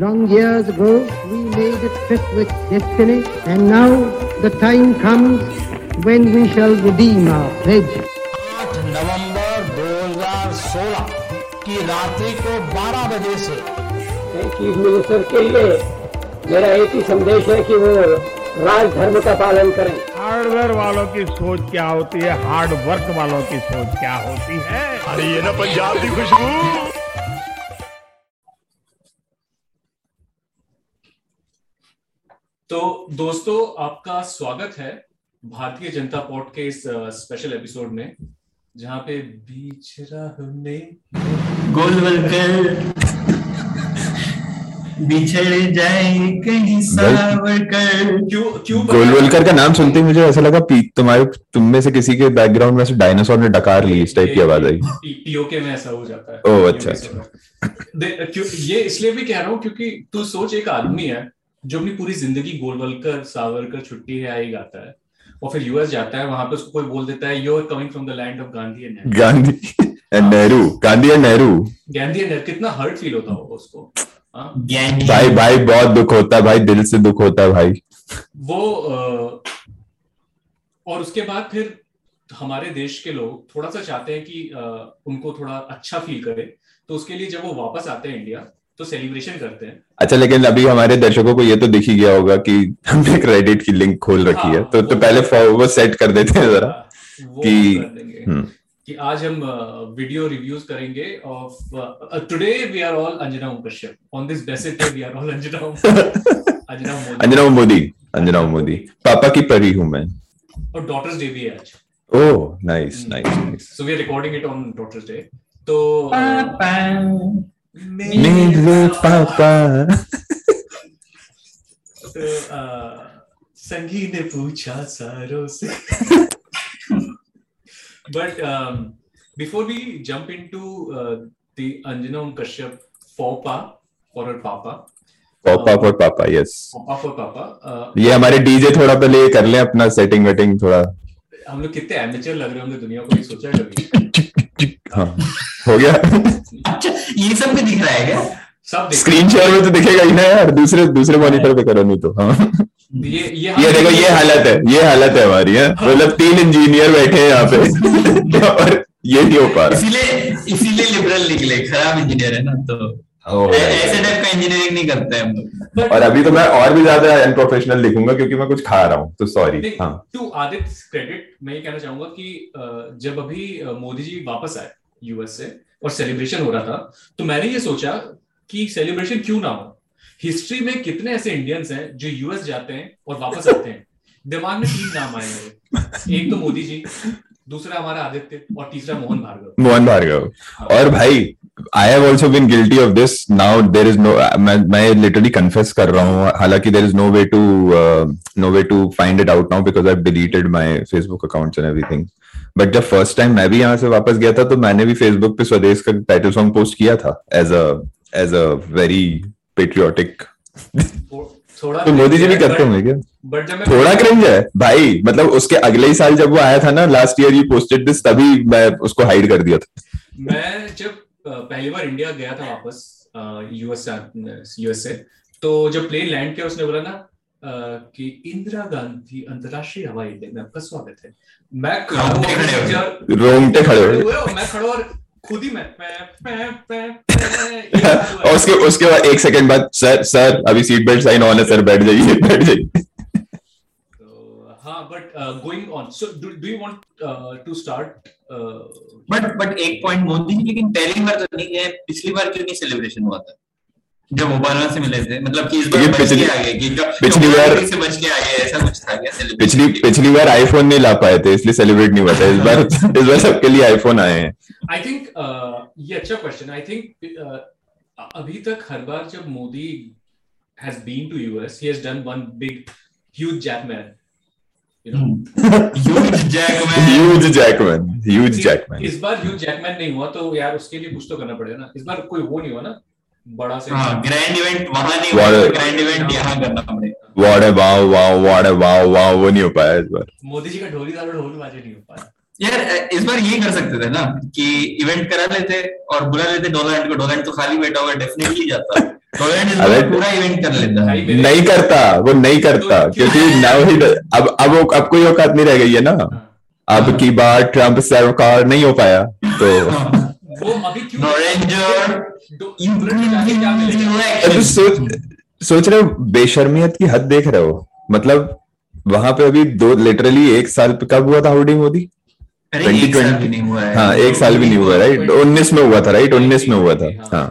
Long years ago, we made a trip with destiny, and now the time comes when we shall redeem our pledge. 8 नवंबर 2016 की रात्रि को 12 बजे से। Chief minister के लिए मेरा एक ही संदेश है कि वो राज धर्म का पालन करें। हार्डवेयर वालों की सोच क्या होती है? हार्ड वर्क वालों की सोच क्या होती है? अरे ये ना पंजाब की खुशबू। तो दोस्तों आपका स्वागत है भारतीय जनता पॉट के इस स्पेशल एपिसोड में जहाँ पे बीच हमने गोलवलकर बिछड़ जाए कहीं सावरकर क्यों क्यों गोलवलकर का नाम सुनते ही मुझे ऐसा लगा पी तुम्हारे तुम में से किसी के बैकग्राउंड में से डायनासोर ने डकार ली इस टाइप की आवाज़ आई। पीओके में ऐसा हो जाता है। ओह, अच्छा, क्यों ये इसलिए भी कह रहा हूँ क्योंकि तू सोच एक आदमी है जो अपनी पूरी ज़िंदगी गोलवलकर सावरकर छुट्टी है आई गाता है। और फिर यूएस जाता है वहाँ पे उसको कोई बोल देता है you are coming from the land of Gandhi and Gandhi and Nehru Gandhi and Nehru Gandhi and Nehru कितना हर्ट फील होता होगा उसको हाँ? भाई भाई बहुत दुख होता है भाई दिल से दुख होता है भाई। वो अ, और उसके बाद फिर हमारे देश के लोग थोड़ा सा चाहते हैं कि अ, उनको थोड़ा अच्छा फील करे। तो उसके लिए जब वो वापस आते हैं इंडिया तो सेलिब्रेशन करते हैं। अच्छा लेकिन अभी हमारे दर्शकों को ये तो दिख ही गया होगा कि हमने क्रेडिट की लिंक खोल रखी है। हाँ, तो तो पहले वो सेट कर देते हैं जरा कि- कर देंगे हम्म। कि आज हम वीडियो रिव्यूज़ करेंगे of today we are all Anjana Om Kashyap on this basic day we are all Anjana Anjana Modi. Anjana Modi Anjana Modi. पापा की परी हूँ मैं। और डॉटर्स डे भी है आज। ओह nice nice nice so we are recording it on daughters day तो पापा। मेरे पापा तो संगी ने पूछा सारों से। But before we jump into the Anjana Om Kashyap फोपा for her पापा पापा for papa yes papa for papa ये हमारे डीजे थोड़ा पहले ये कर ले अपना सेटिंग वेटिंग थोड़ा। हम लोग कितने एमेचर लग रहे होंगे दुनिया को ये सोचा है कभी? हाँ। हो गया। अच्छा ये सब भी दिख रहा है क्या? सब स्क्रीन शेयर में तो दिखेगा ही ना यार दूसरे दूसरे मॉनिटर पे करो नहीं तो हाँ। ये ये ये देखो ये हालत है ये हालत है हमारी है। मतलब तीन इंजीनियर बैठे हैं यहाँ पे और ये नहीं हो पा रहा। इसीलिए इसीलिए लिबरल निकले खराब इंजीनियर है ना तो। ऐसे टाइप का इंजीनियरिंग नहीं करते हम लोग। और अभी तो मैं और भी ज़्यादा अनप्रोफेशनल लिखूँगा क्योंकि मैं कुछ खा रहा हूँ तो सॉरी हाँ। टू आदित्य क्रेडिट मैं ये कहना चाहूँगा कि जब अभी मोदी जी वापस आए यूएस से और सेलिब्रेशन हो रहा था। तो मैंने ये सोचा कि सेलिब्रेशन क्यों ना हो? हिस्ट्री में कितने ऐसे इंडियंस हैं जो यूएस जाते हैं और वापस आते हैं? दिमाग में तीन नाम आए मेरे एक तो मोदी जी दूसरा हमारा आदित्य और तीसरा मोहन भार्गव। मोहन भार्गव। और भाई I have also been guilty of this now there is no मैं मैं लिटरली कन्फेस कर रहा हूँ। हालाँकि there is no way to no way to find it out now because I deleted my Facebook accounts and everything but जब first time मैं भी यहाँ से वापस गया था तो मैंने भी फेसबुक पे स्वदेश का टाइटल सॉन्ग पोस्ट किया था as a as a very patriotic तो मोदी जी भी करते होंगे क्या? बट जब मैं थोड़ा क्रिंज है। भाई मतलब उसके अगले ही साल जब वो आया था ना last year you posted this तभी मैं उसको हाइड कर दिया था। मैं जब पहली बार इंडिया गया था वापस यूएस यूएस से तो जब प्लेन लैंड किया उसने बोला ना कि इंदिरा गांधी अंतरराष्ट्रीय हवाई अड्डे में आपका स्वागत है। मैं खड़ा रोंगटे खड़े हो हो हुए मैं खड़ा और खुद ही मैं मैं मैं मैं मैं और उसके उसके बाद एक सेकंड बाद सर सर अभी सीट बेल्ट साइन ऑन है सर बैठ जाइए बैठ जाइए। हाँ but going on so do you want to start but but एक पॉइंट मोदी जी लेकिन पहली बार तो नहीं गए पिछली बार क्यों नहीं सेलिब्रेशन हुआ था? जब ओबामा से मिले थे मतलब कि इस बार बच के आ गए कि पिछली बार- से बच के आ गए ऐसा कुछ था क्या celebration पिछली पिछली बार आईफोन नहीं ला पाए थे इसलिए सेलिब्रेट नहीं हुआ था। इस बार इस बार सबके लिए आईफोन आए हैं। आई थिंक ये अच्छा क्वेश्चन आई थिंक अभी तक हर बार जब Modi has been to US he has done one big huge Jackman Huge Jackman. इस बार ह्यूज जैकमैन नहीं हुआ तो यार उसके लिए कुछ तो करना पड़ेगा ना। इस बार कोई वो नहीं हुआ ना बड़ा से। हाँ ग्रैंड इवेंट वहाँ नहीं हुआ ग्रैंड इवेंट यहाँ करना पड़ेगा। वो नहीं हो पाया इस बार। मोदी जी का ढोली दारू ढोल बाजे नहीं हो पाया। यार इस बार ये कर सकते थे ना कि इवेंट करा लेते और बुला लेते डोनाल्ड को डोनाल्ड तो खाली बैठा हुआ डेफिनेटली जाता। पूरा इवेंट कर लेता नहीं करता वो नहीं करता क्योंकि नाउ ही अब अब अब कोई औकात नहीं रह गई है ना अब की बार ट्रंप सरकार नहीं हो पाया तो सोच सोच रहे हो बेशर्मियत की हद देख रहे हो मतलब वहाँ पे अभी दो लिटरली एक साल कब हुआ था हाउडी मोदी ट्वेंटी एक साल 2020 भी नहीं हुआ है हाँ एक साल भी नहीं हुआ राइट उन्नीस में हुआ था राइट उन्नीस में हुआ था हाँ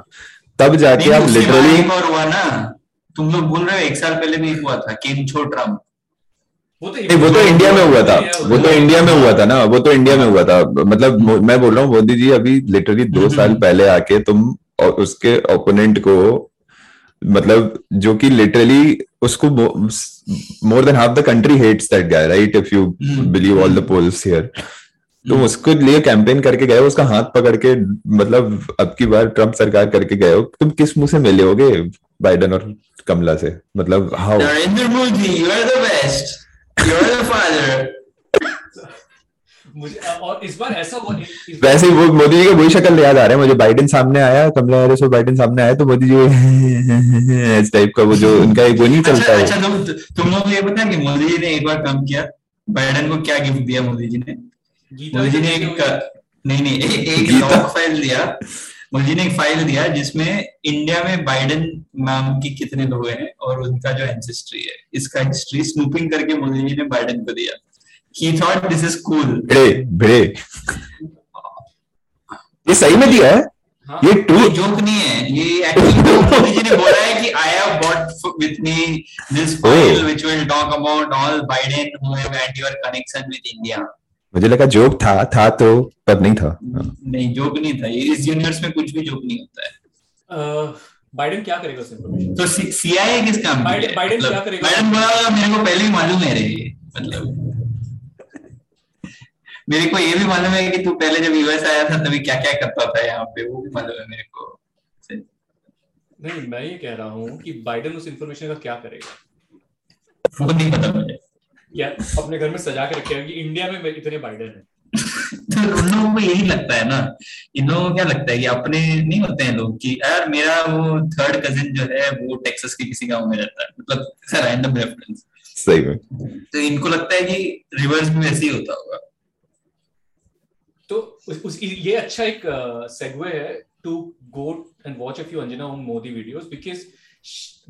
तब जाके आप लिटरली एक और हुआ ना तुम लोग बोल रहे हो एक साल पहले भी हुआ था केम छो ट्रंप वो तो नहीं वो तो इंडिया में हुआ था। वो तो इंडिया में हुआ था ना वो तो इंडिया में हुआ था। मतलब मैं बोल रहा हूँ मोदी जी अभी लिटरली दो साल पहले आके तुम और उसके ओपोनेंट को मतलब जो कि लिटरली उसको more than half the country hates that guy right if you believe all the polls here तुम उसको लिए कैंपेन करके गए हो उसका हाथ पकड़ के मतलब अब की बार ट्रंप सरकार करके गए हो तुम किस मुँह से मिले होगे बाइडन और कमला से? मतलब how Narendra Modi you are the best you are the father मुझे और इस बार ऐसा हुआ वैसे ही वो मोदी जी का वही शक्ल याद आ रहा है मुझे बाइडेन सामने आया कमला हैरिस और बाइडेन सामने आया तो मोदी जी इस टाइप का वो जो उनका एक वो नहीं अच्छा चलता है। अच्छा तुम तुम लोग ये पता कि मोदी जी ने एक बार काम किया बाइडेन को क्या गिफ्ट दिया मोदी जी ने? मोदी ने एक नहीं नहीं एक, एक? लॉक फ़ाइल दिया। मोदी जी ने एक फ़ाइल दिया जिसमें इंडिया में बाइडेन नाम की कितने लोग हैं और उनका जो एंसेस्ट्री है इसका हिस्ट्री स्नूपिंग करके मोदी जी ने बाइडेन को दिया। He thought this is cool भिड़े भिड़े। ये सही में दिया है? हाँ। ये टू जोक नहीं है। ये एक्चुअली मोदी जी ने बोला है कि I have bought with me this file. Which will talk about all Biden who have had your connection with India मुझे लगा जोक था था तो पर नहीं था। नहीं जोक नहीं था। इस यूनिवर्स में कुछ भी जोक नहीं होता है। बाइडेन क्या करेगा उस इन्फॉर्मेशन तो सीआईए किस काम बाइडेन- बाइडेन मतलब क्या करेगा? बाइडेन बोला मेरे को पहले ही मालूम है रे मतलब। मेरे को ये भी मालूम है कि तू पहले जब यूएस आया था तभी क्या क्या करता था यहाँ पे वो भी मालूम है मेरे को। नहीं मैं ये कह रहा हूँ कि बाइडेन उस इन्फॉर्मेशन का क्या करेगा? वो नहीं पता मुझे। या अपने घर में सजा के रखेगा कि इंडिया में इतने बाइडेन है। तो उन लोगों को यही लगता है ना इन लोगों को क्या लगता है कि अपने नहीं होते हैं लोग कि यार मेरा वो थर्ड कजिन जो है वो टेक्सास के किसी गाँव में रहता है। मतलब रैंडम रेफरेंस सही में। तो इनको लगता है कि रिवर्स में वैसे ही होता होगा। तो उस, उस ये अच्छा एक सेगवे है to go and watch a few Anjana on Modi videos because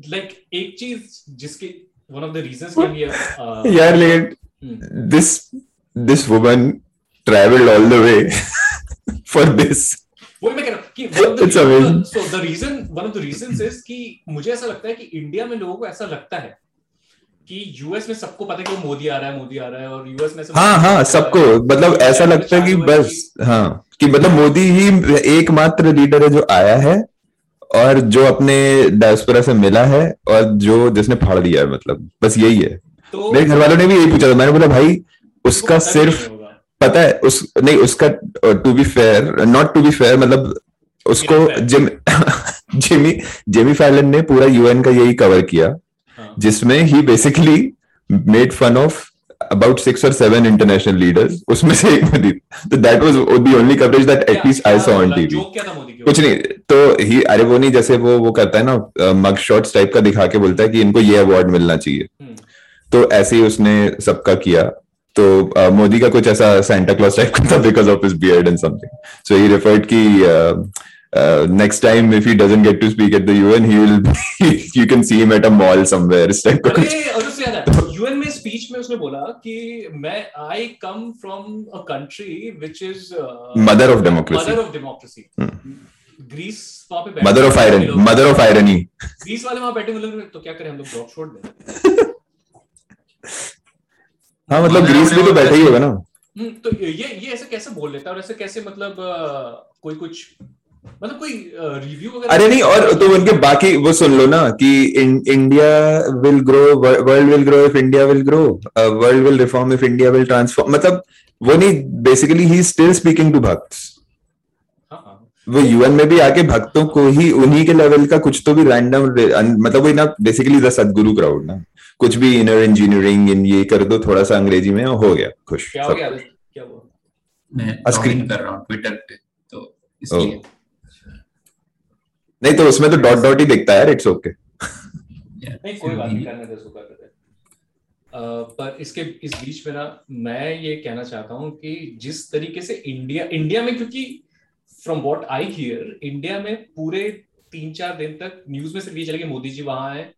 like एक चीज़ जिसके वन ऑफ़ द रीजंस के लिए uh, यार लेकिन this this woman travelled all the way for this वही मैं कह रहा हूँ कि one of the It's reason- amazing. so the reason one of the reasons is कि मुझे ऐसा लगता है कि इंडिया में लोगों को ऐसा लगता है कि यूएस में सबको पता है कि मोदी आ रहा है मोदी आ रहा है और यूएस में सब हाँ हाँ सबको। मतलब ऐसा लगता है कि बस हाँ कि मतलब मोदी ही एकमात्र लीडर है जो आया है। और जो अपने डायस्पोरा से मिला है और जो जिसने फाड़ दिया है मतलब बस यही है। तो मेरे घर वालों ने भी यही पूछा था। मैंने बोला भाई उसका भी सिर्फ़ पता है उस नहीं उसका to be fair not to be fair मतलब उसको जिम जिमी जिमी फैलन ने पूरा यूएन का यही कवर किया हाँ। जिसमें ही basically made fun of about six और सेवन इंटरनेशनल लीडर्स उसमें से एक मोदी तो that was the only coverage that at least I saw on? TV कुछ नहीं तो ही अरे वो नहीं जैसे वो वो करता है ना मग शॉट्स टाइप का दिखा के बोलता है कि इनको ये अवार्ड मिलना चाहिए। हम्म। तो ऐसे ही उसने सबका किया। तो मोदी का कुछ ऐसा सेंटा क्लॉज टाइप का था because of his beard and something so he referred की next time if he doesn't get to speak at the UN he will you can see him at a mall somewhere इस type का कुछ। उसने बोला कि मैं I come from a country which is Mother of democracy. Mother of democracy Greece वहाँ पे mother of iron mother of irony Greece वाले वहाँ बैठे हुए तो क्या करें हम लोग जॉब छोड़ दें? हाँ मतलब ग्रीस में तो बैठा ही होगा ना। हम्म, तो ये ये ऐसे कैसे बोल लेता है? और ऐसे कैसे मतलब कोई कुछ मतलब कोई रिव्यू वगैरह अरे नहीं और तो उनके बाकी वो सुन लो ना कि India will grow world will grow if India will grow world will reform if India will transform मतलब वो नहीं basically he still speaking to भक्त। वो यूएन में भी आके भक्तों को ही उन्हीं के लेवल का कुछ तो भी रैंडम मतलब वही ना बेसिकली द सदगुरु क्राउड ना। कुछ भी इनर इंजीनियरिंग इन ये कर दो थोड़ा सा अंग्रेज़ी में हो गया खुश क्या हो गया? क्या हुआ? मैं कर रहा हूँ ट्विटर पे तो इसलिए। नहीं तो उसमें तो डॉट डॉट ही दिखता है इट्स ओके नहीं कोई बात नहीं करने दे उसको कर देते पर इसके इस बीच में ना मैं ये कहना चाहता हूँ कि जिस तरीके से इंडिया इंडिया में क्योंकि from what I hear India में पूरे तीन चार दिन तक न्यूज़ में सिर्फ़ ये चले कि मोदी जी वहाँ है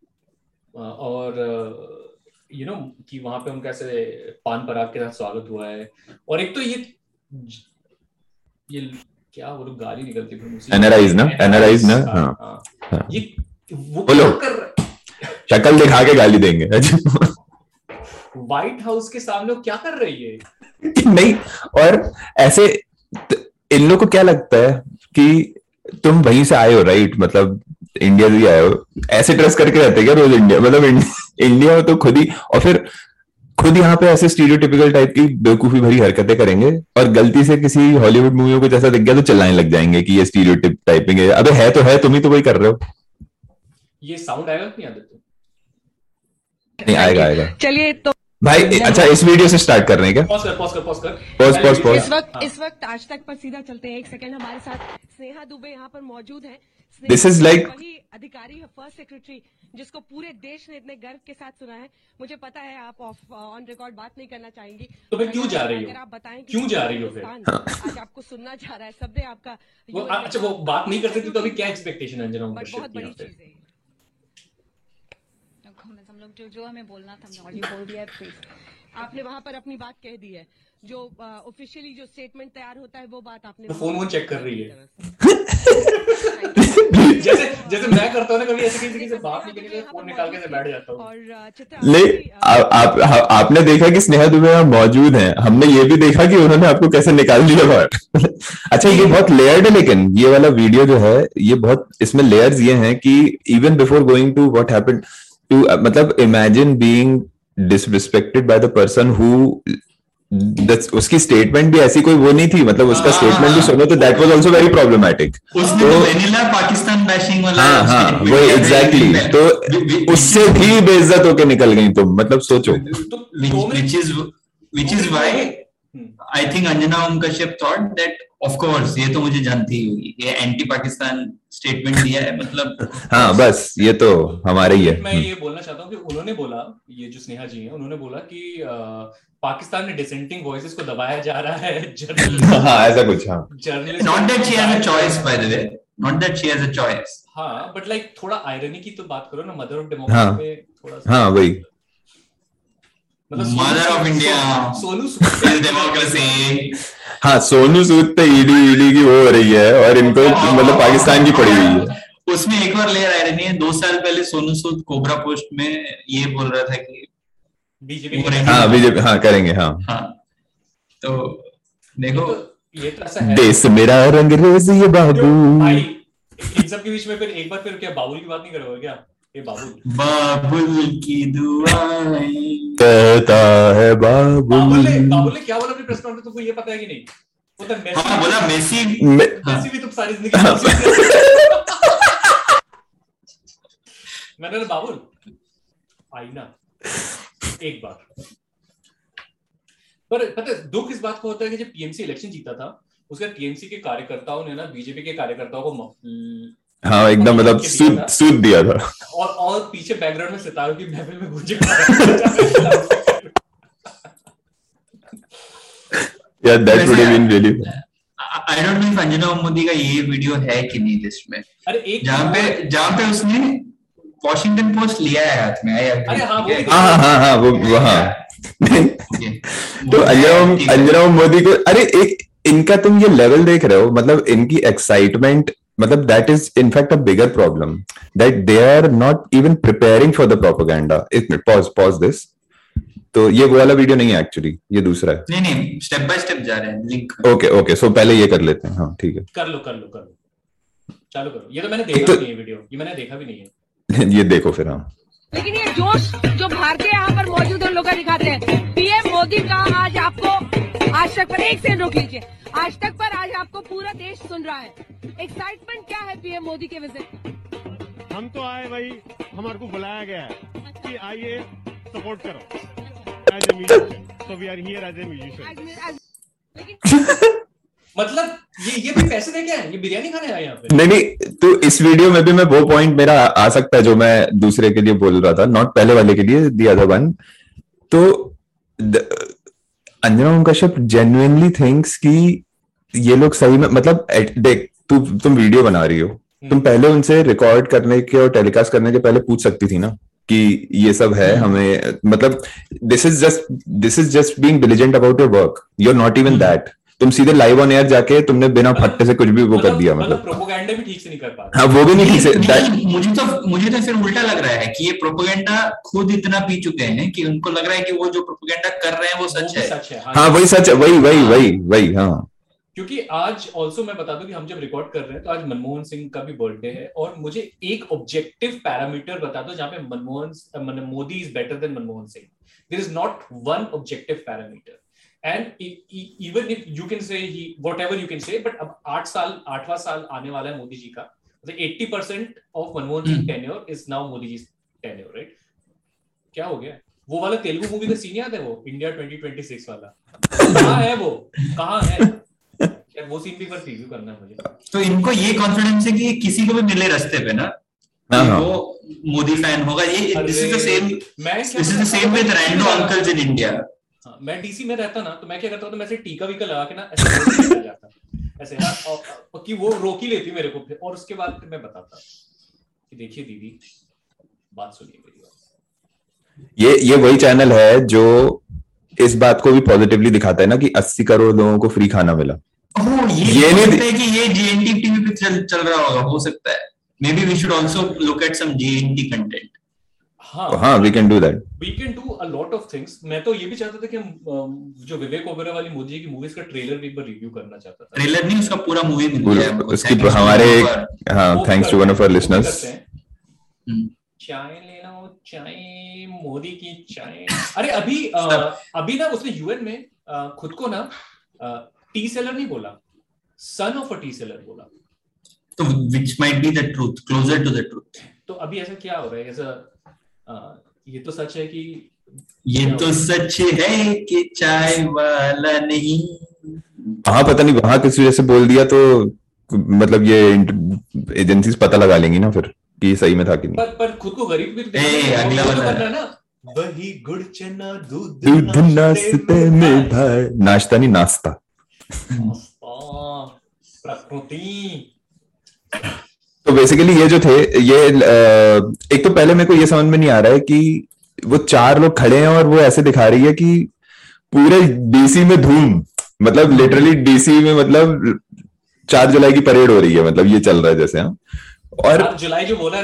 और यू नो कि वहाँ पे उनका ऐसे पान पराग के साथ स्वागत हुआ है। और एक तो ये ये क्या वो लोग गाली निकलती मुझसे NRIs ना? NRIs ना? हाँ, हाँ। हाँ। हाँ। ये वो है शक्ल दिखा के गाली देंगे व्हाइट हाउस के सामने वो क्या कर रही है नहीं और ऐसे इन लोग को क्या लगता है कि तुम वहीं से आए हो राइट मतलब इंडिया से ही आए हो ऐसे ड्रेस करके रहते क्या रोज इंडिया मतलब इंडिया में तो खुद ही और फिर खुद यहाँ पे ऐसे स्टीरियोटिपिकल टाइप की बेवकूफ़ी भरी हरकतें करेंगे और गलती से किसी हॉलीवुड मूवी को जैसा दिख गया तो चिल्लाने लग जाएँगे कि ये स्टीरियोटिप टाइपिंग है। अबे है तो है तुम ही तो वही कर रहे हो। ये साउंड आएगा कि नहीं आदित्य नहीं आएगा आएगा। चलिए तो भाई अच्छा इस वीडियो से स्टार्ट कर रहे हैं क्या? पॉज कर पॉज कर पॉज कर। Pause, pause. इस वक्त हाँ। इस वक्त आज तक पर सीधा चलते हैं। एक सेकंड हमारे साथ स्नेहा दुबे यहाँ पर मौजूद है। This is like- वही अधिकारी है फ़र्स्ट सेक्रेटरी जिसको पूरे देश ने इतने गर्व के साथ सुना है मुझे पता है आप ऑफ़ ऑन रिकॉर्ड बात नहीं करना चाहेंगी। तो फिर क्यों जा रही हो? अगर आप बताएँ क्यों जा रही हो फिर? आज आपको सुनना चाह रहा है सबने आपका वो अच्छा वो बात नहीं कर सकती तो अभी क्या एक्सपेक्टेशन है अंजना बहुत बड़ी चीज़ है हम लोग जो जो हमें बोलना था हमने बोल दिया है प्लीज़ आपने वहाँ पर अपनी बात कह दी है। जो ऑफिशियली जो स्टेटमेंट तैयार होता है वो बात आपने तो फ़ोन वो चेक कर रही है। जैसे जैसे मैं करता हूँ ना कभी ऐसे किसी से बात नहीं करनी फ़ोन निकाल के बैठ जाता हूँ। ले आ, आप आ, आपने देखा कि स्नेहा दुबे यहाँ मौजूद हैं? हमने ये भी देखा कि उन्होंने आपको कैसे निकाल दिया बाहर? अच्छा ये बहुत लेयर्ड है लेकिन ये वाला वीडियो जो है ये बहुत इसमें लेयर्स ये हैं कि even before going to what happened to मतलब imagine being disrespected by the person who उसकी स्टेटमेंट भी ऐसी कोई वो नहीं थी मतलब उसका हाँ, स्टेटमेंट भी हाँ। सुनो तो that was also very problematic तो वेनिला पाकिस्तान बैशिंग वाला हाँ हाँ वो एग्जैक्टली तो उससे भी बेइज्जत होके निकल गई तुम मतलब सोचो। Which is which is why I think Anjana Om Kashyap thought think Of course ये तो मुझे जानती होगी ये एंटी पाकिस्तान स्टेटमेंट दिया है मतलब हाँ बस ये तो हमारे ही है मैं ये बोलना चाहता हूँ कि उन्होंने बोला ये जो स्नेहा जी हैं उन्होंने बोला कि अ, पाकिस्तान में डिसेंटिंग वॉइसेस को दबाया जा रहा है। हाँ ऐसा कुछ हाँ journalist not that she has a choice by the way not that she has a choice हाँ बट लाइक थोड़ा आयरनी की तो बात करो ना मदर ऑफ़। डेमोक्रेसी में थोड़ा सा हाँ वही of Sood- India. Sonu Is democracy हाँ सोनू सूद पे ईडी ईडी की वो हो रही है और इनको मतलब पाकिस्तान की पड़ी हुई है। उसमें एक बार लेयर आ रही है दो साल पहले सोनू सूद कोबरा पोस्ट में ये बोल रहा था कि बीजेपी हाँ बीजेपी हाँ करेंगे हाँ। हाँ तो देखो। ये तो ऐसा है। देश मेरा रंगरेज ये बाबू। इन सब के बीच में फिर एक बार फिर क्या बाबुल की बात नहीं करोगे क्या? ये बाबुल। बाबुल की दुआएँ। कहता है बाबुल। ने बाबुल ने क्या बोला अपनी प्रेस कॉन्फ्रेंस तुमको ये पता है कि नहीं? वो तो मेसी हाँ बोला मेसी। मैं- मेसी भी तुम सारी ज़िंदगी मैंने बोला बाबुल आई ना। एक बार। पर पता है दुख इस बात को होता है कि जब टीएमसी इलेक्शन जीता था उसका टीएमसी के कार्यकर्ताओं ने ना बीजेपी के कार्यकर्ताओं को हाँ एकदम मतलब सूद सूद दिया था। और और पीछे बैकग्राउंड में सितारों की महफिल में गूंजे यार that would have been really I don't know Anjana Modi का ये वीडियो है कि नहीं लिस्ट में। अरे एक जहाँ पे जहाँ पे उसने वॉशिंगटन पोस्ट लिया है हाथ में आई अरे हाँ, हाँ हाँ हाँ हाँ वो वो हाँ। तो ठीक है। अंजनाम मोदी को अरे एक इनका तुम ये लेवल देख रहे हो मतलब इनकी एक्साइटमेंट मतलब that is in fact a bigger problem that they are not even preparing for the propaganda it minute pause pause this तो ये वो वाला वीडियो नहीं है एक्चुअली ये दूसरा है. नहीं नहीं स्टेप बाय स्टेप जा रहे हैं लिंक ओके ओके सो पहले ये कर लेते हैं. हाँ ठीक है. कर लो कर लो कर लो। चालू करो। ये तो मैंने देखा तो- नहीं है वीडियो ये मैंने देखा भी नहीं है। ये देखो फिर हाँ। लेकिन ये जोश जो भारतीय यहाँ पर मौजूद है लोग दिखाते हैं। पीएम मोदी का आज आपको आज तक पर एक सेकंड रोक लीजिए। आज तक पर आज आपको पूरा देश सुन रहा है। एक्साइटमेंट क्या है पीएम मोदी के विज़िट हम तो आए भाई हमारे को बुलाया गया है कि आइए सपोर्ट करो। As a musician so we are here as a musician लेकिन मतलब ये ये भी पैसे दे के आए ये बिरयानी खाने आए यहाँ पे? नहीं नहीं तो इस वीडियो में भी मैं वो पॉइंट मेरा आ सकता है जो मैं दूसरे के लिए बोल रहा था नॉट पहले वाले के लिए दी अदर वन तो अंजना ओम कश्यप जेन्युइनली थिंक्स कि ये लोग सही में मतलब देख तू तु, तुम वीडियो बना रही हो। तुम पहले उनसे रिकॉर्ड करने के और टेलीकास्ट करने के पहले पूछ सकती थी ना कि ये सब है हमें मतलब this is just this is just being diligent about your work you are not even that तुम सीधे लाइव ऑन एयर जाके तुमने बिना फट्टे से कुछ भी वो कर दिया मतलब। मतलब प्रोपोगंडा भी ठीक से नहीं कर पा हाँ वो भी नहीं ठीक से मुझे तो मुझे तो फिर उल्टा लग रहा है कि ये प्रोपोगेंडा खुद इतना पी चुके हैं कि उनको लग रहा है कि वो जो प्रोपोगेंडा कर रहे हैं वो सच है। सच है हाँ। वही सच है वही वही वही वही हाँ। क्योंकि आज ऑल्सो मैं बता दूँ कि हम जब रिकॉर्ड कर रहे हैं तो आज मनमोहन सिंह का भी बर्थडे है और मुझे एक ऑब्जेक्टिव पैरामीटर बता दो जहाँ पे Manmohan Modi is better than Manmohan Singh. There is not one objective parameter and even if you can say he whatever you can say but अब आठ साल आठवां साल आने वाला है मोदी जी का eighty percent of Manmohan Singh tenure is now Modi ji tenure right क्या हो गया? वो वाला तेलुगु मूवी का सीन याद है वो? इंडिया 2026 वाला। कहाँ है वो? कहाँ है? यार वो सीन भी पर रिव्यू करना है मुझे। तो इनको ये कॉन्फिडेंस है कि किसी को भी मिले रास्ते पे ना? हाँ, हाँ। वो मोदी फ़ैन होगा। ये this is the same this is the same with rando uncles in India हाँ, मैं डीसी में रहता ना तो मैं क्या करता हूँ तो मैं ऐसे टीका वीका लगा के ना ऐसे जाता ऐसे हाँ और, और कि वो रोक ही लेती मेरे को फिर और उसके बाद फिर मैं बताता कि देखिए दीदी बात सुनिए मेरी बात। ये ये वही चैनल है जो इस बात को भी पॉजिटिवली दिखाता है ना कि 80 करोड़ लोगों को फ्री खाना मिला। ये ये नहीं- है कि ये जेएनटी टीवी पे चल चल रहा होगा हो सकता है। Maybe we should also look at some JNT content हाँ हाँ we can do that we can do a lot of things मैं तो ये भी चाहता था कि जो विवेक ओबेरॉय वाली मोदी की मूवीज़ का ट्रेलर भी रिव्यू करना चाहता था। ट्रेलर नहीं उसका पूरा मूवी मिल गया। उसकी हमारे हाँ thanks to one of our listeners. चाय ले लो चाय मोदी की चाय। अरे अभी अभी ना उसने यूएन में खुद को ना टी सेलर नहीं बोला son of a tea seller बोला। तो might be the truth closer to the truth तो अभी ऐसा क्या हो रहा है? ऐसा अ, ये तो सच है कि ये तो सच है कि चाय वाला नहीं। हाँ पता नहीं वहाँ किसी वजह से बोल दिया तो मतलब ये एजेंसी पता लगा लेंगी ना फिर कि सही में था कि नहीं। पर पर खुद को गरीब भी ए, अगला वाला। ना। वही गुड़ चना दूध दूध नाश्ते में भाई। नाश्ता नहीं नाश्ता। नाश्ता, प्रकृति। तो बेसिकली ये जो थे ये एक तो पहले मेरे को ये समझ में नहीं आ रहा है कि वो चार लोग खड़े हैं और वो ऐसे दिखा रही है कि पूरे डीसी में धूम मतलब लिटरली डीसी में मतलब चार जुलाई की परेड हो रही है मतलब ये चल रहा है जैसे हाँ। और जुलाई जो बोला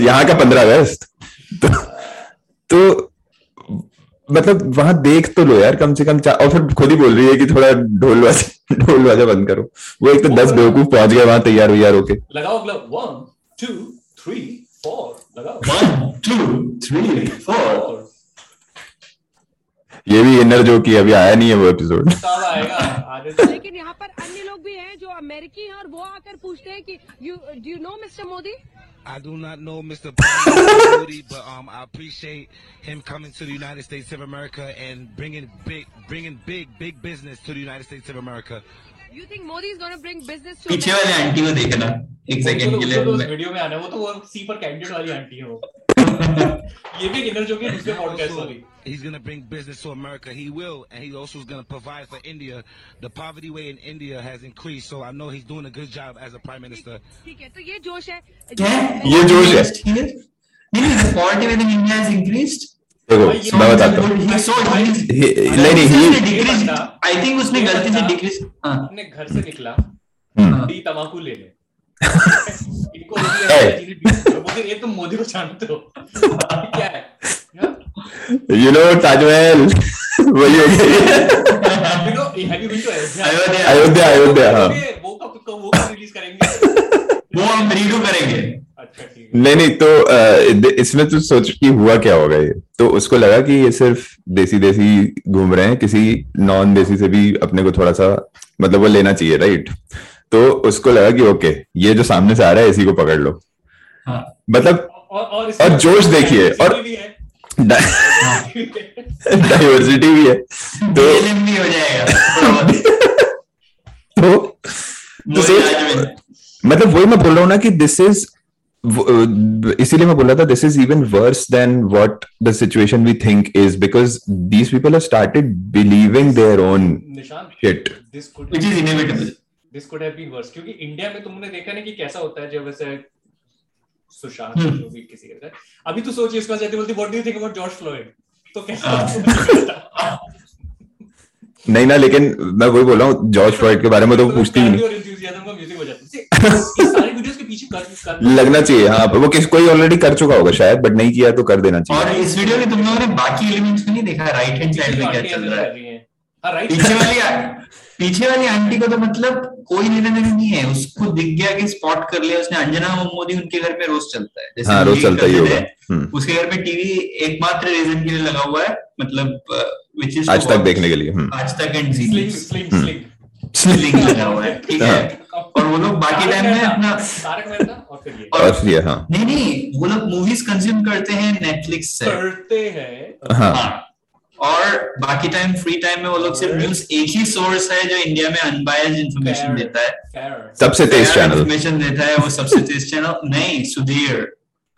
यहाँ का पंद्रह अगस्त। तो, तो मतलब वहाँ देख तो लो यार कम से कम और फिर खुद ही बोल रही है कि थोड़ा ढोल बाजा ढोल बाजा बंद करो। वो एक तो दस बेवकूफ़ पहुँच गए वहाँ तैयार वैयार होके। लगाओ अगला वन टू थ्री फोर लगाओ। One two three four four ये भी इनर जो की अभी आया नहीं है वो एपिसोड। लेकिन यहाँ पर अन्य लोग भी हैं जो अमेरिकी हैं और वो आकर पूछते हैं कि you do you know mister Modi I do not know Mr. Moody, but um, I appreciate him coming to the United States of America and bringing big, bringing big, big business to the United States of America. You think Modi is going to bring business to पीछे वाले aunty को देखना एक second के उसको लिए तो उस मैं- वीडियो में आना है, वो तो वो सी पर कैंडिडेट वाली आंटी है वो ये भी इनर जो कि दूसरे पॉडकास्ट Also, वाली he's going to bring business to America. He will, and he also is going to provide for India. The poverty rate in India has increased, so I know he's doing a good job as a prime minister. ठीक है तो ये जोश है क्या ये जोश है नहीं नहीं poverty within India has increased देखो भाई, ये मैं बात बताता हूँ He- so he's- he- नहीं नहीं उसने he- decrease- बंदा- I think उसने ये गलती से बंदा- डिक्रीज हाँ अपने घर से निकला हम्म। डी तमाकू ले ले इनको ये तुम मोदी को जानते हो। क्या है? यू नो ताजमहल वही हो गया You know, have you been to Ayodhya? Ayodhya हाँ। वो कब कब वो कब रिलीज़ करेंगे? वो हम रीडू करेंगे। अच्छा ठीक है। नहीं नहीं तो इसमें तो सोच कि हुआ क्या होगा ये? तो उसको लगा कि ये सिर्फ़ देसी देसी घूम रहे हैं किसी नॉन देसी से भी अपने को थोड़ा सा मतलब वो लेना चाहिए राइट तो उसको लगा कि ओके ये जो सामने से आ रहा है इसी को पकड़ लो। हाँ। मतलब और और और जोश देखिए, और- डाइवर्सिटी भी है। तो भी हो जाएगा। तो तो सोच मतलब वही मैं बोल रहा हूँ ना कि दिस इज़ इसीलिए मैं बोल रहा था this is even worse than what the situation we think is because these people have started believing their own shit this is inevitable this could have been worse क्योंकि इंडिया में तुमने देखा ना कि कैसा होता है जब ऐसे सुशांत हम्म। जो भी किसी का अभी तो सोचिए इसके बाद जाती बोलती what do you think about George Floyd तो कैसा हाँ। नहीं ना लेकिन मैं वही बोल रहा हूँ जॉर्ज फ्लॉयड के बारे में तो पूछती ही नहीं। और enthusiasm का म्यूज़िक बजाती है। See, इस सारी वीडियोस के पीछे कर कर लगना चाहिए हाँ वो किस कोई ऑलरेडी कर चुका होगा शायद बट नहीं किया तो कर देना चाहिए। और इस वीडियो में तुम लोगों ने बाकी एलिमेंट्स को नहीं देखा राइट हैंड साइड में क्या चल रहा है? रही हैं। हाँ राइट पीछे वाली पीछे वाली आंटी को तो मतलब कोई लेना देना नहीं है। उसको दिख गया कि स्पॉट कर लिया उसने अंजना मोदी उनके घर पे रोज चलता है। जैसे हाँ रोज चलता ही होगा हम्म, उसके घर पे टीवी एकमात्र रीजन के लिए लगा हुआ है मतलब विच इज़ आज तक देखने के लिए हम्म। Aaj Tak and G sling sling sling लगा हुआ है ठीक है। और वो लोग बाकी टाइम में अपना और फिर और ये हाँ। नहीं नहीं वो लोग मूवीज़ कंज्यूम करते हैं नेटफ्लिक्स से। करते हैं। हाँ। हाँ। और बाकी टाइम फ्री टाइम में वो लोग सिर्फ़ न्यूज़ एक ही सोर्स है जो इंडिया में अनबायस्ड इंफॉर्मेशन देता है। सबसे तेज चैनल इन्फॉर्मेशन देता है वो सबसे तेज चैनल नहीं सुधीर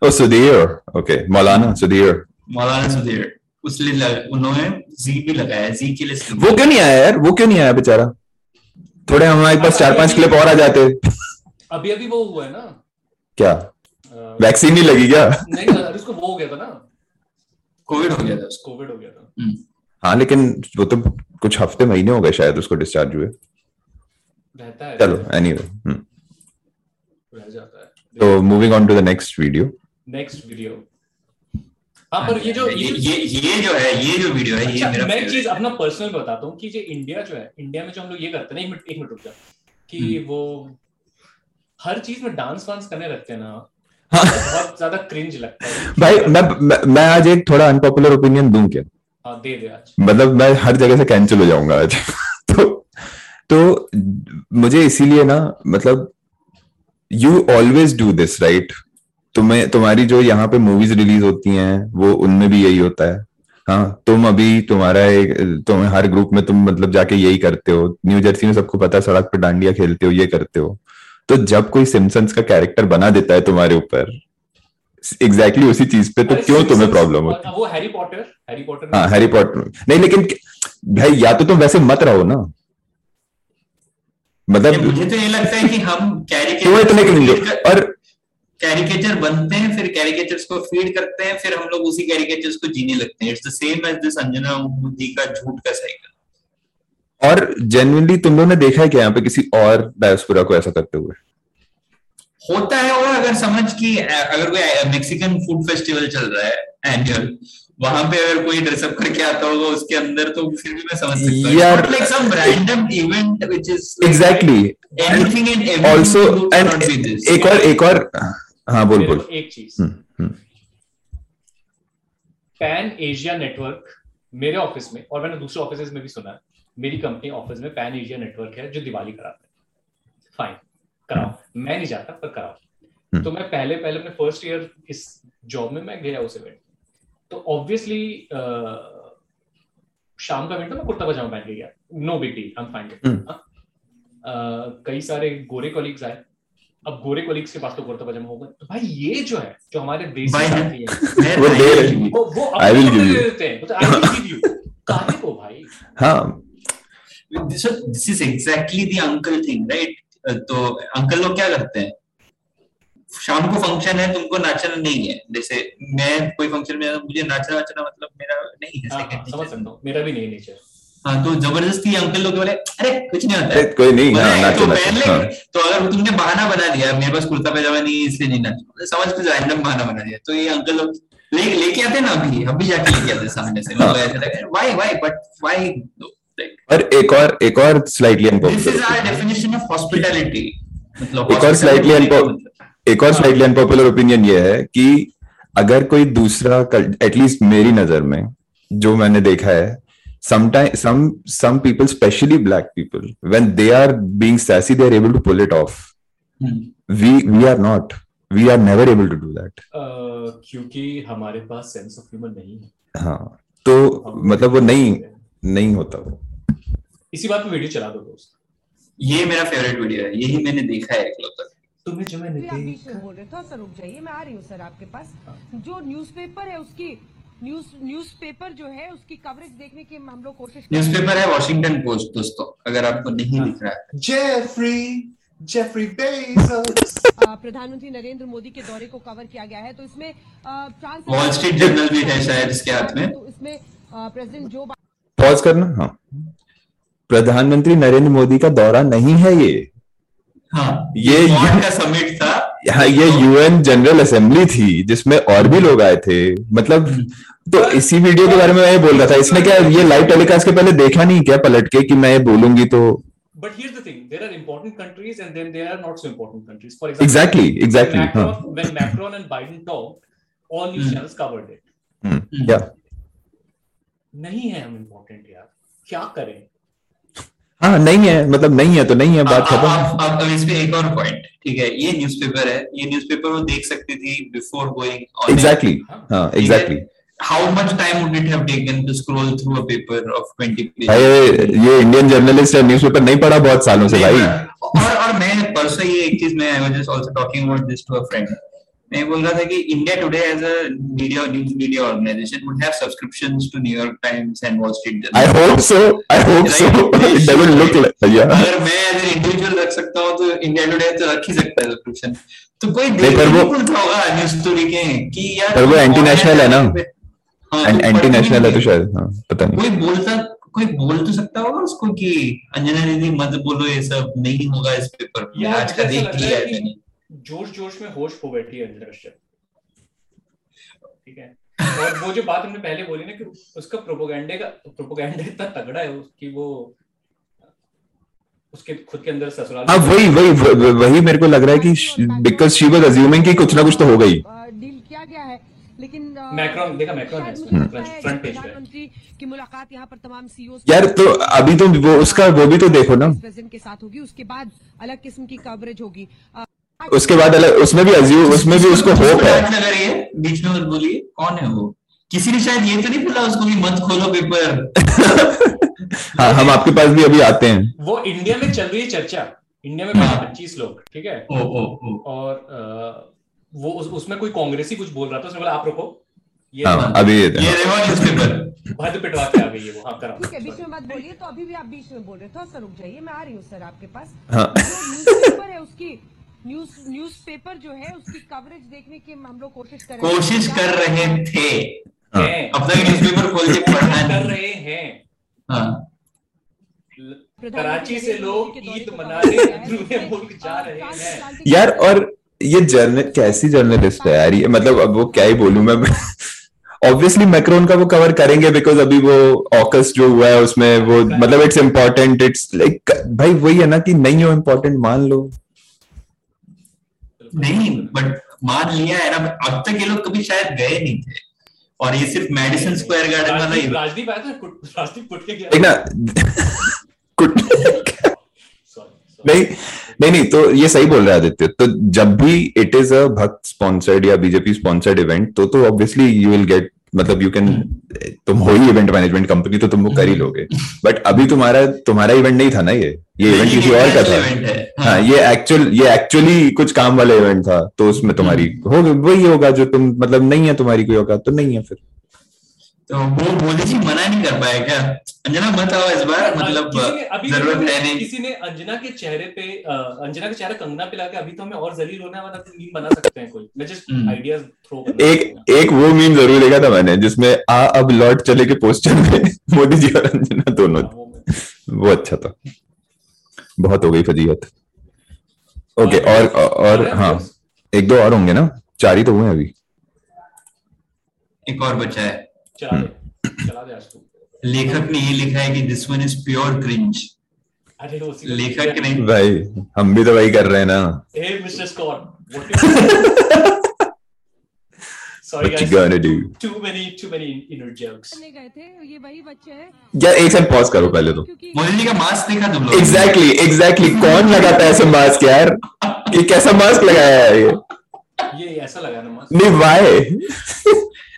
ओ सुधीर ओके मौलाना सुधीर मौलाना सुधीर उसलिए लग, उन्होंने जी भी लगाया जी के लिए वो क्यों नहीं आया यार? वो क्यों नहीं आया बेचारा? थोड़े हमारे पास चार पाँच क्लिप और आ जाते। अभी अभी वो हुआ है ना? क्या? वैक्सीन नहीं लगी क्या? नहीं उसको वो हो गया था ना। कोविड हो गया था। कोविड हो गया था। हाँ लेकिन वो तो कुछ हफ़्ते महीने हो गए शायद उसको डिस्चार्ज हुए। रहता है। चलो एनीवे रह जाता है। तो moving on to the next video next video हाँ पर ये जो ये ये ये ये जो है ये जो वीडियो है ये अच्छा मेरा मैं चीज़ अपना पर्सनल बताता हूँ कि जो इंडिया जो है इंडिया में जो हम लोग ये करते हैं ना एक मिनट एक मिनट रुक जा कि हम्म। वो हर चीज़ में डांस वांस करने लगते हैं ना हाँ। बहुत ज़्यादा क्रिंज लगता है। भाई मैं मैं, मैं आज एक थोड़ा अनपॉपुलर ओपिनियन दूँ क्या? हाँ दे दे आज। मतलब मैं हर जगह से कैंसिल हो जाऊँगा आज। तो तो मुझे इसीलिए ना मतलब you always do this right तुम्हें, तुम्हारी जो यहाँ पे मूवीज़ रिलीज़ होती हैं, वो उनमें भी यही होता है। हाँ तुम अभी तुम्हारा एक तुम हर ग्रुप में तुम मतलब जाके यही करते हो। न्यू जर्सी में सबको पता है, सड़क पर डांडिया खेलते हो, ये करते हो। तो जब कोई सिम्पसन्स का कैरेक्टर बना देता है तुम्हारे ऊपर एग्जैक्टली exactly उसी चीज़ पे तो क्यों तुम्हें प्रॉब्लम और है वो हैरी पॉटर हैरी पॉटर हाँ हैरी पॉटर नहीं लेकिन भाई या तो तुम वैसे मत रहो ना। मतलब मुझे तो ये लगता है कि हम क्यों इतने कैरिकेचर क्रिंज और कैरिकेचर बनते हैं फिर कैरिकेचर्स को फ़ीड करते हैं फिर हम लोग उसी कैरिकेचर्स को जीने लगते हैं। It's the same as this Anjana Modi का झूठ का साइकिल और जेन्युइनली तुम लोगों ने देखा है क्या यहाँ पे किसी और डायस्पोरा को ऐसा करते हुए? होता है और अगर समझ कि अगर कोई मेक्सिकन फ़ूड फेस्टिवल चल रहा है एनुअल वहाँ पे अगर कोई ड्रेसअप करके आता होगा उसके अंदर तो फिर भी मैं समझ सकता हूँ। यार- like some random event which is exactly anything and and not be this एक और एक और हाँ बोल बोल। एक चीज़। पैन एशिया नेटवर्क मेरे ऑफ़िस में और मैंने दूसरे ऑफ़िस में भी सुना है मेरी कंपनी ऑफ़िस में पैन एशिया नेटवर्क है जो दिवाली कराता है। फाइन कराओ। मैं नहीं जाता पर कराओ। हम्म। तो मैं पहले पहले अपने फ़र्स्ट ईयर इस जॉब में मैं गया उस इवेंट तो ऑब्वियसली शाम का इवेंट था मैं कुर्ता पजामा पहन के गया। No big deal I am hmm. Fine कई सारे गोरे कॉलीग्स आए। अब गोरे कॉलीग्स के पास तो कुर्ता पजामा होगा। तो भाई ये जो है जो हमारे भाई, साथी हैं वो दे वो वो I will अपने give दे देते हैं। आई विल गिव यू काहे को भाई? हाँ। This is exactly the uncle thing right तो अंकल लोग क्या करते हैं? शाम को फ़ंक्शन है तुमको नाचना नहीं है। जैसे मैं कोई फ़ंक्शन में मुझे नाचना वाचना मतलब मेरा नहीं है हाँ, हाँ, समझ सकता हूँ। मेरा भी नहीं नेचर हाँ तो ज़बरदस्ती अंकल लोग बोले अरे कुछ नहीं होता है। कोई नहीं बोले, हाँ नाचो तो पहन ले हाँ। तो अगर तुमने बहाना बना दिया मेरे पास कुर्ता पैजामा नहीं है इसलिए नहीं नाचू। समझ कुछ रैंडम बहाना बना दिया। तो ये अंकल लोग ले लेके आते ना अभी अभी जाके लेके आते सामने से। मतलब ऐसा लगा व्हाई व्हाई बट व्हाई और एक और एक और slightly this is our definition hospitality मतलब एक और slightly एक और स्लाइटली अनपॉपुलर ओपिनियन ये है कि अगर कोई दूसरा एटलीस्ट मेरी नज़र में जो मैंने देखा है sometimes some some people especially black people when they are being sassy they are able to pull it off. We we are not. We are never able to do that uh, क्योंकि हमारे पास sense of humour नहीं है। हाँ तो मतलब वो नहीं नहीं होता वो। इसी बात पे वीडियो चला दो दोस्त। ये मेरा फेवरेट वीडियो है यही मैंने देखा है इकलौता तुम्हें जो मैंने आप बीच में बोल रहे थे सर रुक जाइए मैं आ रही हूँ सर आपके पास। जो न्यूज़पेपर है उसकी न्यूज़ न्यूज़पेपर जो है उसकी कवरेज देखने की हम लोग कोशिश कर रहे हैं। न्यूज़पेपर है वॉशिंगटन पोस्ट दोस्तों अगर आपको नहीं दिख रहा है। जेफरी जेफरी बेजोस प्रधानमंत्री नरेंद्र मोदी के दौरे को कवर किया गया है तो इसमें वॉल स्ट्रीट जर्नल भी है शायद इसके हाथ में। तो इसमें प्रेसिडेंट जो पॉज करना? हाँ। प्रधानमंत्री नरेंद्र मोदी का दौरा नहीं है ये। हाँ, ये समिट था। हाँ, ये यूएन जनरल असेंबली थी जिसमें और भी लोग आए थे। मतलब तो इसी वीडियो के बारे में मैं ये बोल रहा था इसने क्या ये लाइव टेलीकास्ट के पहले देखा नहीं क्या पलट के कि मैं ये बोलूँगी तो? But here the thing there are important countries and then there are not so important countries for example exactly exactly when Macron and Biden talk all news channels covered it या नहीं है हम इंपॉर्टेंट यार। क्या करें? हाँ नहीं है मतलब नहीं है तो नहीं है बात खत्म। अब अब इस पे एक और पॉइंट ठीक है ये न्यूज़पेपर है ये न्यूज़पेपर वो देख सकती थी बिफोर गोइंग एग्जैक्टली हाँ exactly how much time would it have taken to scroll through a paper of 20 भाई पेजेस ये इंडियन जर्नलिस्ट है न्यूज़पेपर नहीं पढ़ा बहुत सालों से भाई। और और मैं परसों ये एक चीज़ मैं I was just also talking about this to a friend मैं बोल रहा था कि India Today as a media news media organization would have subscriptions to New York Times and Wall Street Journal I hope so I hope so it doesn't look like या अगर मैं as an individual रख सकता हूँ तो India today तो रख ही सकता है सब्सक्रिप्शन तो कोई देख वो- बोलता होगा न्यूज़ स्टोरी के कि यार पर वो एंटी नेशनल है ना। हाँ, एंड तो एंटी नेशनल है तो शायद हाँ पता नहीं। कोई बोलता कोई बोल तो सकता होगा उसको कि अंजना दीदी मत बोलो ये सब नहीं होगा इस पेपर में आज का देख लिया है है मैंने। जोश जोश में होश खो बैठी है कश्यप ठीक है? और वो जो बात हमने पहले बोली ना कि उसका प्रोपोगंडे का प्रोपोगंडा इतना तगड़ा है कि वो उसके खुद के अंदर ससुराल हाँ वही वही वही- मेरे को लग रहा है कि बिकॉज़ शी वाज अज्यूमिंग कि कुछ ना कुछ तो हो। गई डील किया गया है लेकिन मैक्रॉन देखा मैक्रॉन है फ्रंट पेज पे की मुलाकात यहाँ पर तमाम सीईओ यार तो अभी तो वो उसका वो भी तो देखो ना। प्रेसिडेंट के साथ होगी उसके बाद अलग किस्म की कवरेज होगी। उसके बाद अलग उसमें भी अज्यूम उसमें भी उसको होप है। बीच में बोलिए कौन है वो? किसी ने शायद ये तो नहीं बोला उसको कि मत खोलो पेपर। हाँ हम आपके पास भी अभी आते हैं। वो इंडिया में चल रही है चर्चा। इंडिया में पहले पच्चीस लोग ठीक है? ओ ओ ओ। और वो उस, उसमें कोई कांग्रेसी कुछ बोल रहा था उसने बोला आप रुको। ये हाँ अभी ये भद पिटवा के आ गई है वो। हाँ करा। ठीक है बीच में मत बोलिए तो अभी भी आप बीच में बोल रहे थे सर रुक जाइए मैं आ रही हूँ सर आपके पास। हाँ। जो न्यूज़पेपर है उसकी न्यूज़ न्यूज़पेपर जो है उसकी कवरेज देखने की हम लोग कोशिश कर रहे कोशिश कर रहे थे। हाँ। हैं। अब तक न्यूज़पेपर खोल के पढ़ा कर रहे हैं। हाँ। कराची से लोग ईद मनाने मुल्क जा रहे हैं। यार और ये जर्नल कैसी जर्नलिस्ट है यार? ये मतलब अब वो क्या ही बोलूँ मैं? ऑब्वियसली मैक्रोन का वो कवर करेंगे बिकॉज़ अभी वो ऑकस जो हुआ है उसमें वो मतलब इट्स इम्पोर्टेंट इट्स लाइक भाई वही है ना कि नहीं हो इम्पोर्टेंट मान लो। नहीं बट मान लिया है ना अब तक ये लोग कभी शायद गए नहीं थे। और ये सिर्फ़ मेडिसिन स्क्वायर गार्डन वाला ही राजदीप आया था कुट- राजदीप कुट के गया। sorry. नहीं नहीं नहीं तो ये सही बोल रहे आदित्य। तो जब भी इट इज़ अ भक्त स्पॉन्सर्ड या बीजेपी स्पॉन्सर्ड इवेंट तो तो ऑब्वियसली यू विल गेट मतलब यू कैन तुम हो ही इवेंट मैनेजमेंट कंपनी तो तुम वो कर ही लोगे। बट अभी तुम्हारा तुम्हारा इवेंट नहीं था ना ये? ये इवेंट किसी और का था? इवेंट हाँ। ये एक्चुअल ये एक्चुअली कुछ काम वाला इवेंट था तो उसमें तुम्हारी हो वही होगा जो तुम मतलब नहीं है तुम्हारी कोई होगा तो नहीं है फिर। तो वो मोदी जी मना नहीं कर पाए क्या? अंजना मत आओ इस बार मतलब किसी ने अभी ज़रूरत है नहीं। किसी ने अंजना के चेहरे पे अंजना का चेहरा कंगना पे लाके अभी तो हमें और जलील होना है वरना तो मीम बना सकते हैं कोई। मैं जस्ट। आइडियाज़ थ्रो कर एक एक वो मीम ज़रूर देखा था मैंने जिसमें आ अब लौट चले के पोस्टर में मोदी जी और अंजना दोनों। वो अच्छा था। बहुत हो गई फजीहत। ओके और और हाँ। एक दो और होंगे ना? चार ही तो हुए हैं अभी। एक और बचा है। चला दे चला दे आज तू। लेखक ने ये लिखा है कि this one is pure cringe लेखक ने भाई हम भी तो वही कर रहे हैं ना। Hey, Mr. Scott, what you Sorry, What you gonna do? Too many, too many inner jokes. गए थे ये वही बच्चे हैं। या एक सेकंड पॉज करो पहले तो। का मास्क देखा तुम लोग एग्जैक्टली एग्जैक्टली कौन लगाता है ऐसे मास्क यार? ये कैसा मास्क लगाया है ये? ये ऐसा लगा ना मस्त नहीं why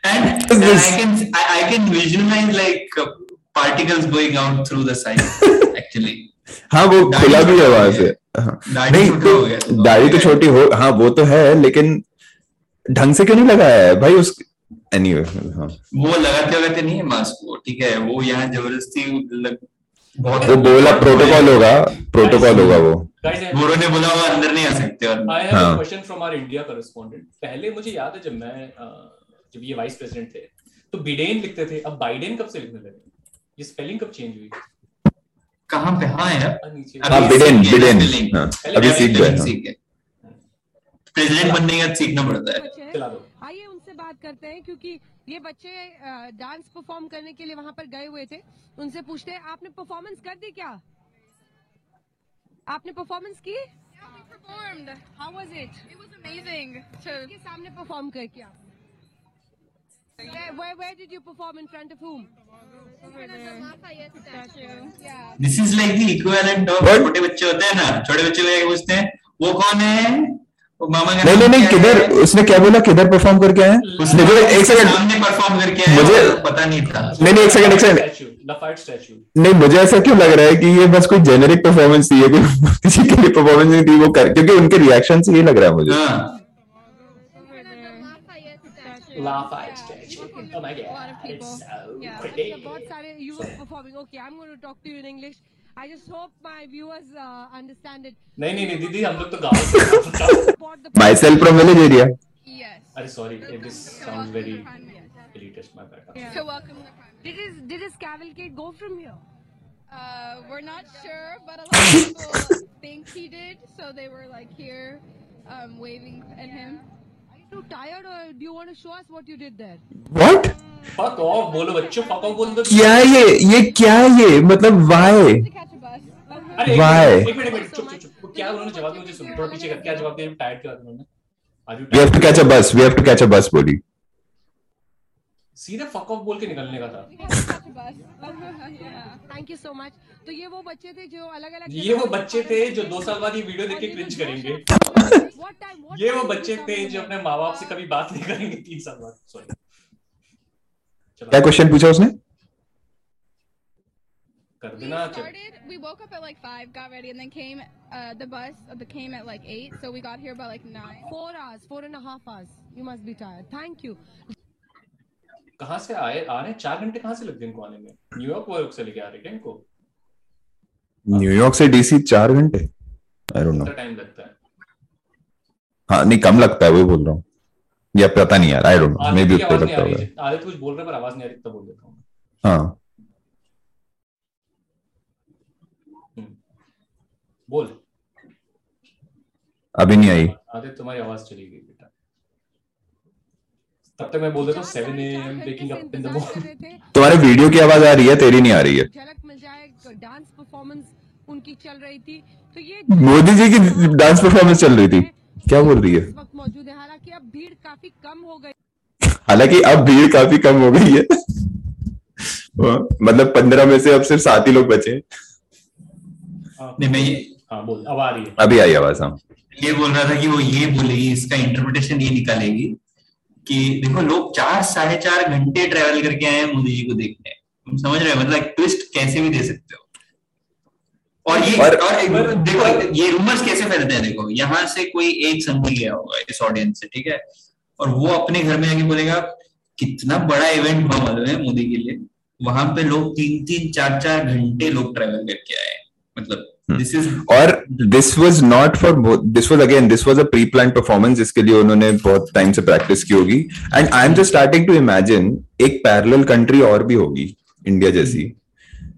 And, and I can I, I can visualize like uh, particles going out through the side. Actually, हाँ वो खुला भी है छोटा हो। हाँ, नहीं तो तो दाढ़ी तो छोटी हो हाँ वो तो है लेकिन ढंग से क्यों नहीं लगाया है? भाई उस एनीवे anyway, हाँ। वो लगाते लगाते नहीं है मास्क को ठीक है? वो यहाँ ज़बरदस्ती लग, बहुत वो बोला प्रोटोकॉल होगा प्रोटोकॉल होगा वो। गोरों ने बोला वो अंदर नहीं आ सकते और I have हाँ। a question from our India पहले मुझे याद है जब मैं जब ये वाइस प्रेसिडेंट थे तो बिडेन लिखते थे। अब बाइडेन कब से लिखने लगे? ये स्पेलिंग कब चेंज हुई? कहाँ पे? हाँ यार। हाँ, हाँ बिडेन बिडेन। हाँ पहले अभी सीख गए। हाँ। प्रेसिडेंट बनने के सीखना पड़ता है। बच्चे चला दो। आइए उनसे बात करते हैं क्योंकि ये बच्चे डांस परफॉर्म करने के लिए वहाँ पर गए हुए थे। उनसे पूछते हैं आपने परफॉर्मेंस कर दी क्या? आपने परफॉर्मेंस की? Performed. How was it It was amazing. सामने परफॉर्म करके आप Where, where, where did you perform in front of whom? This is like the equivalent of What? छोटे बच्चे होते हैं ना छोटे बच्चे को पूछते हैं? वो कौन है? वो मामा का नहीं नहीं नहीं किधर उसने क्या बोला किधर परफॉर्म करके आए? उसने मुझे एक सेकंड सामने परफॉर्म करके आया मुझे- पता नहीं था। नहीं नहीं एक सेकंड एक सेकंड नहीं मुझे ऐसा क्यों लग रहा है कि ये बस कोई जेनेरिक परफॉर्मेंस थी ये कोई किसी के लिए परफॉर्मेंस नहीं थी वो कर क्योंकि उनके रिएक्शन से ये लग रहा है मुझे। हाँ। Lafayette statue. Lafayette statue oh my A lot of god people. It's so Yeah. Pretty अच्छा, बहुत सारे you were performing. Okay, I'm going to talk to you in English. I just hope my viewers uh, understand it. नहीं नहीं नहीं दीदी हम लोग तो गांव से हैं। Support the myself from village area Yes. अरे sorry this sounds very Yes. elitist my bad Yeah. To welcome the prime. Did his did his cavalcade go from here? Uh, we're not sure, but a lot of people think he did, so they were like here, um, waving at him. You tired, or do you want to show us what you did there? What? Fuck off बोलो बच्चों fuck off बोल दो क्या है ये ये क्या है ये मतलब To catch a bus. अरे Why? एक मिनट एक मिनट चुप चुप चुप वो क्या उन्होंने जवाब दिया मुझे सुन थोड़ा पीछे कर क्या जवाब दिया टायर्ड क्या उन्होंने we have to catch a bus we have to catch a bus बोली सीधे फक ऑफ़ बोल के निकलने का था. Thank you so much. तो ये वो बच्चे थे जो अलग अलग ये वो बच्चे थे जो दो साल बाद ये वीडियो देख के क्रिंज करेंगे ये वो बच्चे थे जो? अपने माँ बाप से कभी बात नहीं करेंगे तीन साल बाद सॉरी क्या क्वेश्चन पूछा उसने कर देना चल started. We woke up at like five, got ready, and then came. Uh, the bus uh, came at like eight, so we got here by like nine. Four hours, four and a half hours. You must be tired. Thank you. कहाँ से आए आ रहे हैं? चार घंटे कहाँ से लग गए इनको आने में? न्यूयॉर्क वर्क से लेके आ रहे हैं इनको? न्यूयॉर्क से डीसी चार घंटे? आई डोंट नो टाइम लगता है? हाँ नहीं कम लगता है वही बोल रहा हूँ। या पता नहीं यार I don't know maybe उतना लगता होगा। है। आदित्य कुछ बोल रहे हैं पर आवाज़ नहीं आ रही तब बोल देता हूँ हाँ। हम्म। बोल। अभी नहीं आई। आदित्य तुम्हारी आवाज़ चली गई। तब तक मैं बोल देता हूँ seven a m waking up in the morning तुम्हारे वीडियो की आवाज़ आ रही है तेरी नहीं आ रही है। झलक मिल जाए डांस परफॉर्मेंस उनकी चल रही थी। तो ये मोदी जी की डांस परफॉर्मेंस चल रही थी। क्या बोल रही है? वक्त मौजूद है। हालाँकि अब भीड़ काफ़ी कम हो गई। हालाँकि अब भीड़ काफ़ी कम हो गई है। हाँ, मतलब पंद्रह में से अब सिर्फ़ सात ही लोग बचे नहीं मैं ये हाँ बोल अब आ रही है। अभी आई आवाज़ हाँ। ये बोल रहा था कि वो ये बोलेगी इसका इंटरप्रिटेशन ये निकालेगी कि देखो लोग चार साढ़े चार घंटे ट्रेवल करके आए हैं मोदी जी को देखने। तुम समझ रहे हो? मतलब ट्विस्ट कैसे भी दे सकते हो। और ये और- और, एक- देखो ये रूमर्स कैसे फैलते हैं? देखो यहाँ से कोई एक समझ गया होगा इस ऑडियंस से ठीक है? और वो अपने घर में आके बोलेगा कितना बड़ा इवेंट हुआ मालूम है मोदी के लिए। वहाँ पे लोग तीन तीन चार चार घंटे लोग ट्रेवल करके आए मतलब दिस इज़ और this was not for this was again this was a pre plan performance जिसके लिए उन्होंने बहुत टाइम से प्रैक्टिस की होगी and I am just starting to imagine एक पैरेलल कंट्री और भी होगी इंडिया जैसी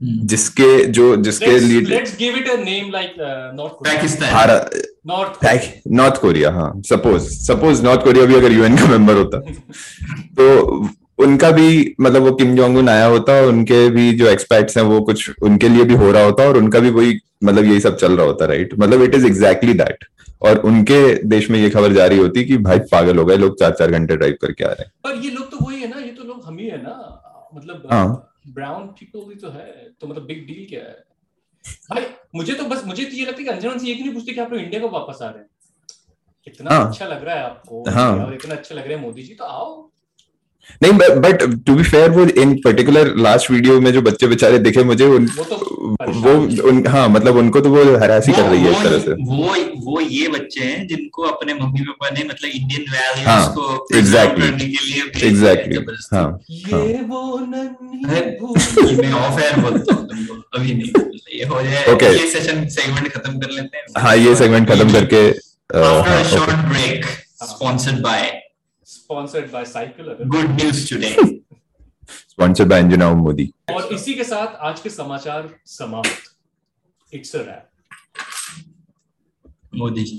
जिसके जो जिसके lead let's give it a name like North Korea Pakistan North Korea हाँ सपोज़ सपोज़ नॉर्थ कोरिया भी अगर यूएन का मेंबर होता तो उनका भी मतलब वो किम जोंग उन आया होता और उनके भी जो एक्सपर्ट्स हैं वो कुछ उनके लिए भी हो रहा होता और उनका भी वही मतलब यही सब चल रहा होता राइट मतलब इट इज़ एग्जैक्टली दैट और उनके देश में ये खबर जारी होती कि भाई पागल हो गए लोग चार चार घंटे ड्राइव करके आ रहे हैं। पर ये लोग तो वही है ना ये तो लोग हम ही है ना। मतलब हाँ। ब्राउन पीपल भी तो है तो मतलब बिग डील क्या है? भाई मुझे तो बस मुझे तो ये लगता है कि अंजन से ये नहीं पूछते कि आप लोग इंडिया को वापस आ रहे हैं। इतना हाँ। अच्छा लग रहा है आपको हाँ। और इतना अच्छा लग रहा है मोदी जी तो आओ। नहीं बट टू बी फेयर वो इन पर्टिकुलर लास्ट वीडियो में जो बच्चे बेचारे दिखे मुझे उन वो तो वो उन हाँ मतलब उनको तो वो हरासी ही कर रही है इस तरह से वो वो ये बच्चे हैं जिनको अपने मम्मी पापा ने मतलब इंडियन वैल्यूज़ हाँ, को exactly. करने के लिए भेजा है एग्जैक्टली ज़बरदस्ती। हाँ हाँ ये वो नन्ही मैं ऑफ़ एयर बोलता हूँ अभी नहीं। ये हो जाए Okay. ये सेशन सेगमेंट खत्म कर लेते हैं हाँ ये सेगमेंट खत्म करके आफ्टर हाँ, a short break sponsored by sponsored by cycle good news today sponsored by Anjana Modi. और इसी के साथ आज के समाचार समाप्त। It's a wrap Modi ji